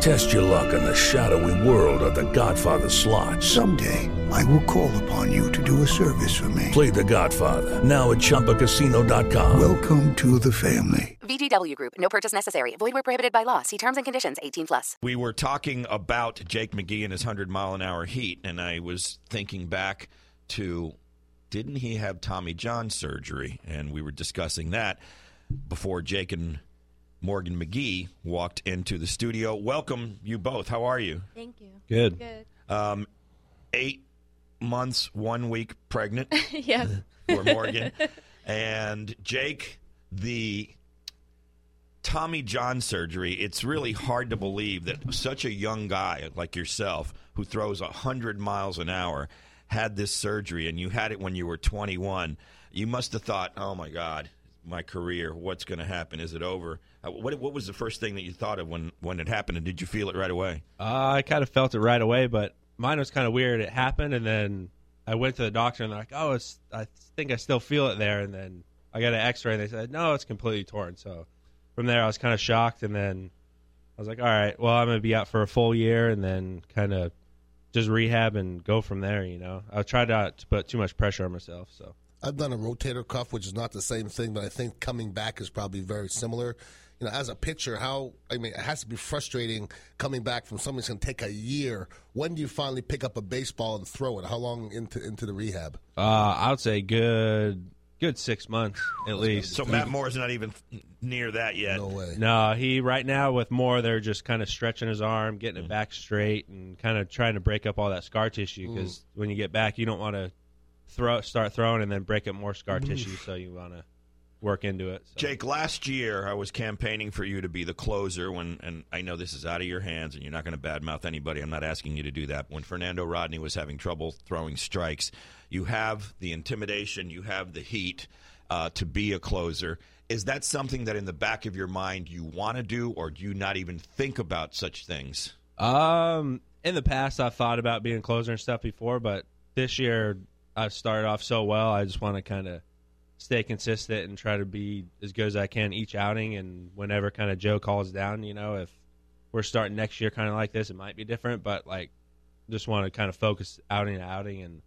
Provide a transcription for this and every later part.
Test your luck in the shadowy world of The Godfather slot. Someday, I will call upon you to do a service for me. Play The Godfather now at ChumbaCasino.com. Welcome to the family. VGW Group. No purchase necessary. Void where prohibited by law. See terms and conditions. 18 plus. We were talking about Jake McGee and his 100 mile an hour heat, and I was thinking back to didn't he have Tommy John surgery? And we were discussing that before Jake and Morgan McGee walked into the studio. Welcome, you both. How are you? Thank you. Good. Good. Um, eight months, one week pregnant yes. for Morgan. and Jake, the Tommy John surgery, it's really hard to believe that such a young guy like yourself who throws 100 miles an hour had this surgery and you had it when you were 21. You must have thought, oh my God, my career, what's going to happen? Is it over? Uh, What, what was the first thing that you thought of when, when it happened, and did you feel it right away? Uh, I kind of felt it right away, but mine was kind of weird. It happened, and then I went to the doctor, and they're like, "Oh, it's I think I still feel it there." And then I got an X-ray, and they said, "No, it's completely torn." So from there, I was kind of shocked, and then I was like, "All right, well, I'm gonna be out for a full year, and then kind of just rehab and go from there." You know, I tried not to put too much pressure on myself. So I've done a rotator cuff, which is not the same thing, but I think coming back is probably very similar. You know, as a pitcher, how I mean, it has to be frustrating coming back from something that's going to take a year. When do you finally pick up a baseball and throw it? How long into into the rehab? uh, I would say good, good six months at least. So Matt Moore's not even near that yet. No way. No, he right now with Moore, they're just kind of stretching his arm, getting it back straight, and kind of trying to break up all that scar tissue. Because when you get back, you don't want to throw, start throwing, and then break up more scar tissue. So you want to work into it. So. Jake, last year I was campaigning for you to be the closer when, and I know this is out of your hands, and you're not going to badmouth anybody. I'm not asking you to do that. When Fernando Rodney was having trouble throwing strikes, you have the intimidation, you have the heat uh, to be a closer. Is that something that in the back of your mind you want to do, or do you not even think about such things? Um, in the past, I've thought about being a closer and stuff before, but this year I've started off so well. I just want to kind of stay consistent and try to be as good as I can each outing. And whenever kind of Joe calls down, you know, if we're starting next year kind of like this, it might be different, but like just want to kind of focus outing to outing and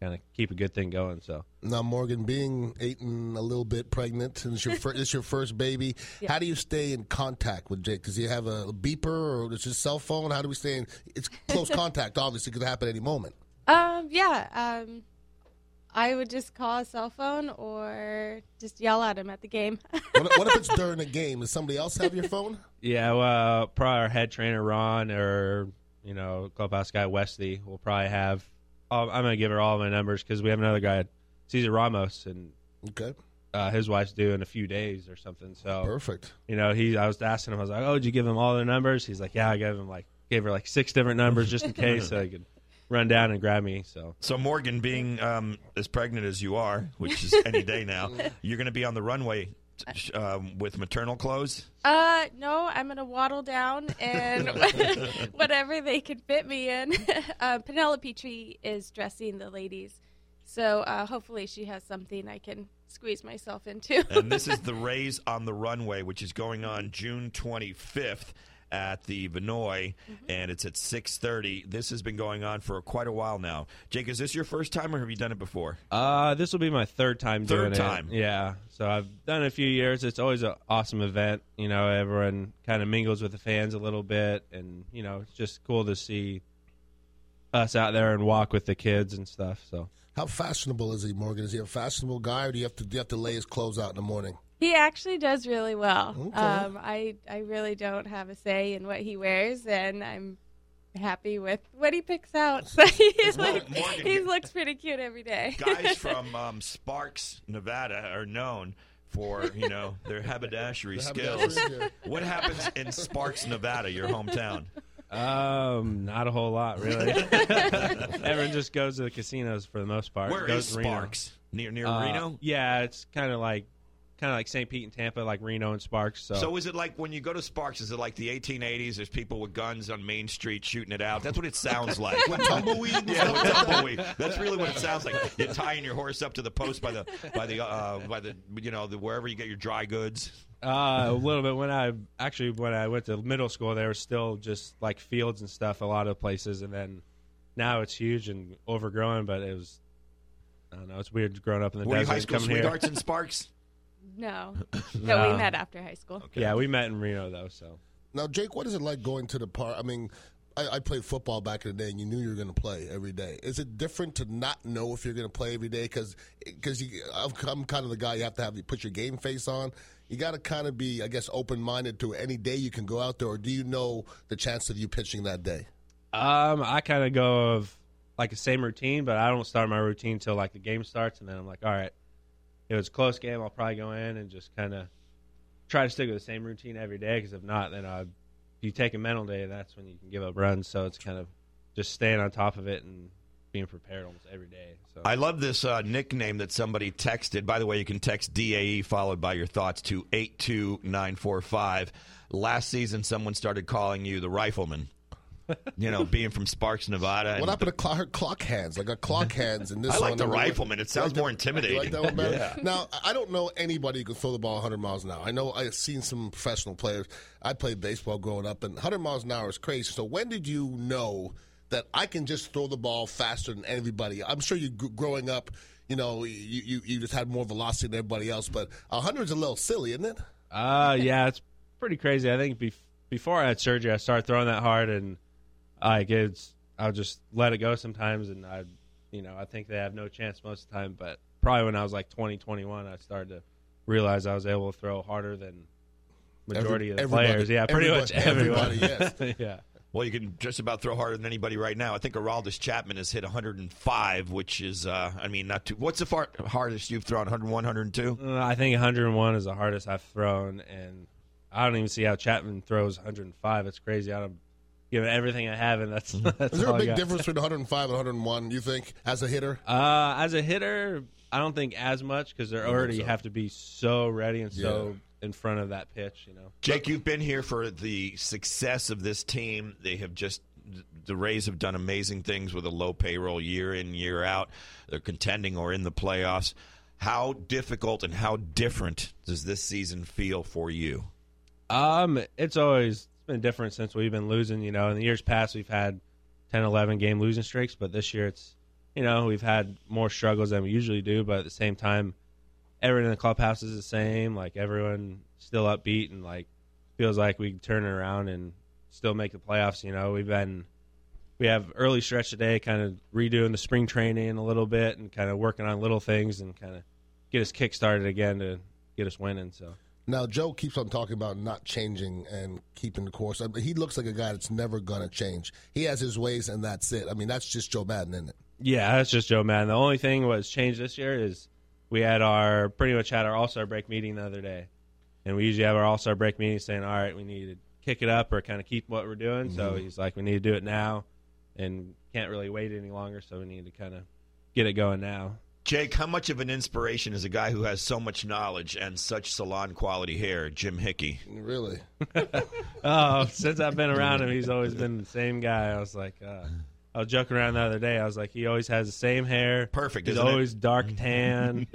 kind of keep a good thing going. So. Now, Morgan, being eight and a little bit pregnant, and it's your fir- it's your first baby. How do you stay in contact with Jake? Does he have a beeper or is his cell phone? How do we stay in? It's close contact. Obviously, could happen any moment. Um. Yeah. Um. I would just call a cell phone or just yell at him at the game. What, what if it's during a game? Does somebody else have your phone? Yeah, well, probably our head trainer Ron or you know clubhouse guy Wesley will probably have. I'll, I'm gonna give her all my numbers because we have another guy, Cesar Ramos, and Okay, uh, his wife's due in a few days or something. So perfect. you know, he I was asking him, I was like, "Oh, did you give him all their numbers?" He's like, "Yeah, I gave him like gave her like six different numbers just in case so I could run down and grab me." So So Morgan, being um, as pregnant as you are, which is any day now, you're going to be on the runway um, with maternal clothes. Uh, no, I'm gonna waddle down and whatever they can fit me in. uh, Penelope Tree is dressing the ladies, so uh, hopefully she has something I can squeeze myself into. and this is the Rays on the Runway, which is going on June 25th at the Vinoy, and it's at 6:30. This has been going on for quite a while now. Jake, is this your first time, or have you done it before? uh, this will be my third time Third doing time. it. Yeah, so I've done it a few years. It's always an awesome event. You know, everyone kind of mingles with the fans a little bit, and you know, it's just cool to see us out there and walk with the kids and stuff. So. How fashionable is he, Morgan? Is he a fashionable guy, or do you have to do you have to lay his clothes out in the morning? He actually does really well. Okay. Um, I I really don't have a say in what he wears, and I'm happy with what he picks out. So he, Morgan- look, Morgan- he looks pretty cute every day. Guys from um, Sparks, Nevada, are known for you know their haberdashery skills. haberdashery, What happens in Sparks, Nevada, your hometown? Um, not a whole lot, really. Everyone just goes to the casinos for the most part. Where goes is to Reno. Sparks? Near near Uh, Reno. Yeah, it's kind of like kind of like St. Pete and Tampa, like Reno and Sparks. So, So is it like when you go to Sparks? Is it like the 1880s? There's people with guns on Main Street shooting it out. That's what it sounds like. With tumbleweed yeah, stuff with tumbleweed. That's really what it sounds like. You're tying your horse up to the post by the by the uh, by the you know the wherever you get your dry goods. Uh, a little bit. When I actually when I went to middle school, there was still just like fields and stuff a lot of places, and then now it's huge and overgrown. But it was, I don't know, it's weird growing up in the Were you desert high and school coming here. sweethearts in Sparks? No, No. no, we met after high school. Yeah, we met in Reno though. So Now, Jake, what is it like going to the park? I mean, I, I played football back in the day, and you knew you were going to play every day. Is it different to not know if you're going to play every day? Because I'm, I'm kind of the guy you have to have you put your game face on. You got to kind of be, I guess, open minded to any day you can go out there, or do you know the chance of you pitching that day? Um, I kind of go of like the same routine, but I don't start my routine till like the game starts, and then I'm like, all right, if it's a close game, I'll probably go in and just kind of try to stick with the same routine every day. Because if not, then I, if you take a mental day, that's when you can give up runs. So it's kind of just staying on top of it and being prepared almost every day. So I love this uh, nickname that somebody texted. By the way, you can text DAE followed by your thoughts to 82945. Last season, someone started calling you the rifleman. You know, being from Sparks, Nevada. What happened to clock, her clock hands? I got clock hands in this I like one. the And rifleman. It sounds like more that- intimidating. You like that one better? Yeah. Now, I don't know anybody who can throw the ball 100 miles an hour. I know I've seen some professional players. I played baseball growing up, and 100 miles an hour is crazy. So when did you know that I can just throw the ball faster than everybody? I'm sure you gr- growing up, you know, you, you, you just had more velocity than everybody else, but 100 is a little silly, isn't it? Uh, yeah, it's pretty crazy. I think bef- before I had surgery, I started throwing that hard, and like it's, I'll just let it go sometimes, and I, you know, I think they have no chance most of the time. But probably when I was like 20, 21, I started to realize I was able to throw harder than majority of the players. Yeah, pretty much everybody- everyone. everybody, yeah. Well, you can just about throw harder than anybody right now. I think Aroldis Chapman has hit 105, which is, uh, I mean, not too. What's the far, hardest you've thrown? 101, 102? Uh, I think 101 is the hardest I've thrown, and I don't even see how Chapman throws 105. It's crazy. I'm giving everything I have, and that's that's Is there all a I big difference between 105 and 101, you think, as a hitter? Uh, as a hitter, I don't think as much because they think already so. have to be so ready and so in front of that pitch. You know. Jake, you've been here for the success of this team. They have just the Rays have done amazing things with a low payroll year in year out. They're contending or in the playoffs. How difficult and how different does this season feel for you? Um, it's always been different since we've been losing. You know, in the years past, we've had 10, 11 game losing streaks, but this year it's, you know, we've had more struggles than we usually do. But at the same time, everyone in the clubhouse is the same. Like everyone still upbeat and like feels like we can turn it around and still make the playoffs. You know, we've been we have early stretch today, kind of redoing the spring training a little bit and kind of working on little things and kind of get us kick started again to get us winning. So. Now, Joe keeps on talking about not changing and keeping the course. I mean, he looks like a guy that's never going to change. He has his ways, and that's it. I mean, that's just Joe Maddon, isn't it? Yeah, that's just Joe Maddon. The only thing was changed this year is we had our pretty much had our All Star break meeting the other day, and we usually have our All Star break meeting saying, "All right, we need to kick it up or kind of keep what we're doing." So mm-hmm. he's like, "We need to do it now, and can't really wait any longer, so we need to kind of get it going now." Jake, how much of an inspiration is a guy who has so much knowledge and such salon quality hair, Jim Hickey? Really? Oh, since I've been around him, he's always been the same guy. I was like, uh, I was joking around the other day. I was like, he always has the same hair. Perfect, He's isn't it? always dark tan.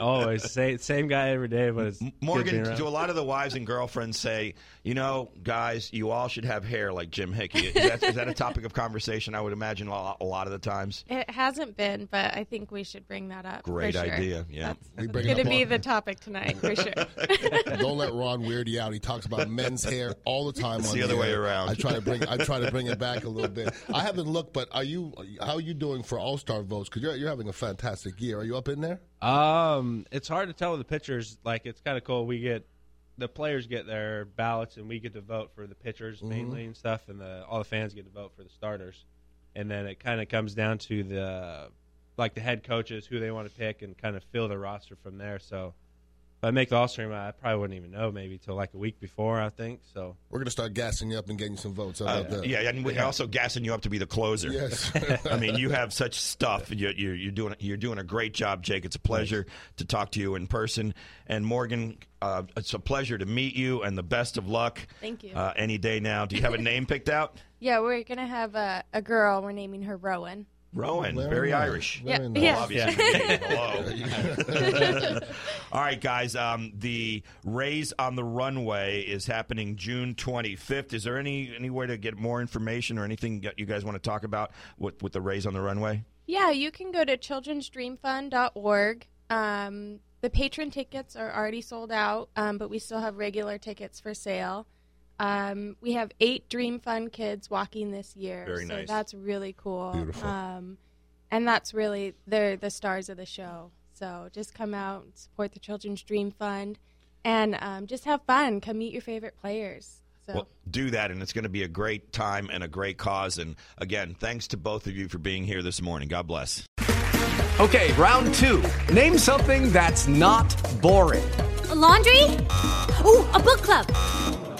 always same same guy every day. But it's good Morgan, do a lot of the wives and girlfriends say, you know, guys, you all should have hair like Jim Hickey? Is that, is that a topic of conversation? I would imagine a lot, a lot of the times. It hasn't been, but I think we should bring that up. for Great sure. idea, yeah. We bring Going to be on- the topic tonight for sure. Don't let Ron weird you out. He talks about men's hair all the time. It's on the other air. way around. I try to bring I try to bring it back a little bit. I haven't looked, but are you? How are you doing for All Star votes? Because you're you're having a fantastic year. Are you up in there? Um, it's hard to tell with the pitchers. Like, it's kind of cool. We get the players get their ballots, and we get to vote for the pitchers mainly and stuff, and the all the fans get to vote for the starters. And then it kind of comes down to the like the head coaches who they want to pick and kind of fill the roster from there. So if I make the All Stream, I probably wouldn't even know maybe till like a week before. I think so. We're going to start gassing you up and getting some votes. Uh, about yeah, and we're also gassing you up to be the closer. Yes. I mean, you have such stuff. You're, you're, you're doing you're doing a great job, Jake. It's a pleasure to talk to you in person. And Morgan, uh, it's a pleasure to meet you, and the best of luck. Thank you. Uh, any day now. Do you have a name picked out? Yeah, we're gonna have a, a girl. We're naming her Rowan. Rowan, very, Very nice. Irish. Very Yeah, nice. yeah. Obviously. Hello. All right, guys. Um, the Rays on the runway is happening June 25th. Is there any any way to get more information or anything that you guys want to talk about with, with the Rays on the runway? Yeah, you can go to childrensdreamfund.org. Um, the patron tickets are already sold out, um, but we still have regular tickets for sale. Um, we have eight Dream Fund kids walking this year, Very so nice. that's really cool. Beautiful. Um, and that's really they're the stars of the show. So just come out and support the Children's Dream Fund, and um, just have fun. Come meet your favorite players. So Well, do that, and it's going to be a great time and a great cause. And again, thanks to both of you for being here this morning. God bless. Okay, round two. Name something that's not boring. A laundry? Ooh, a book club.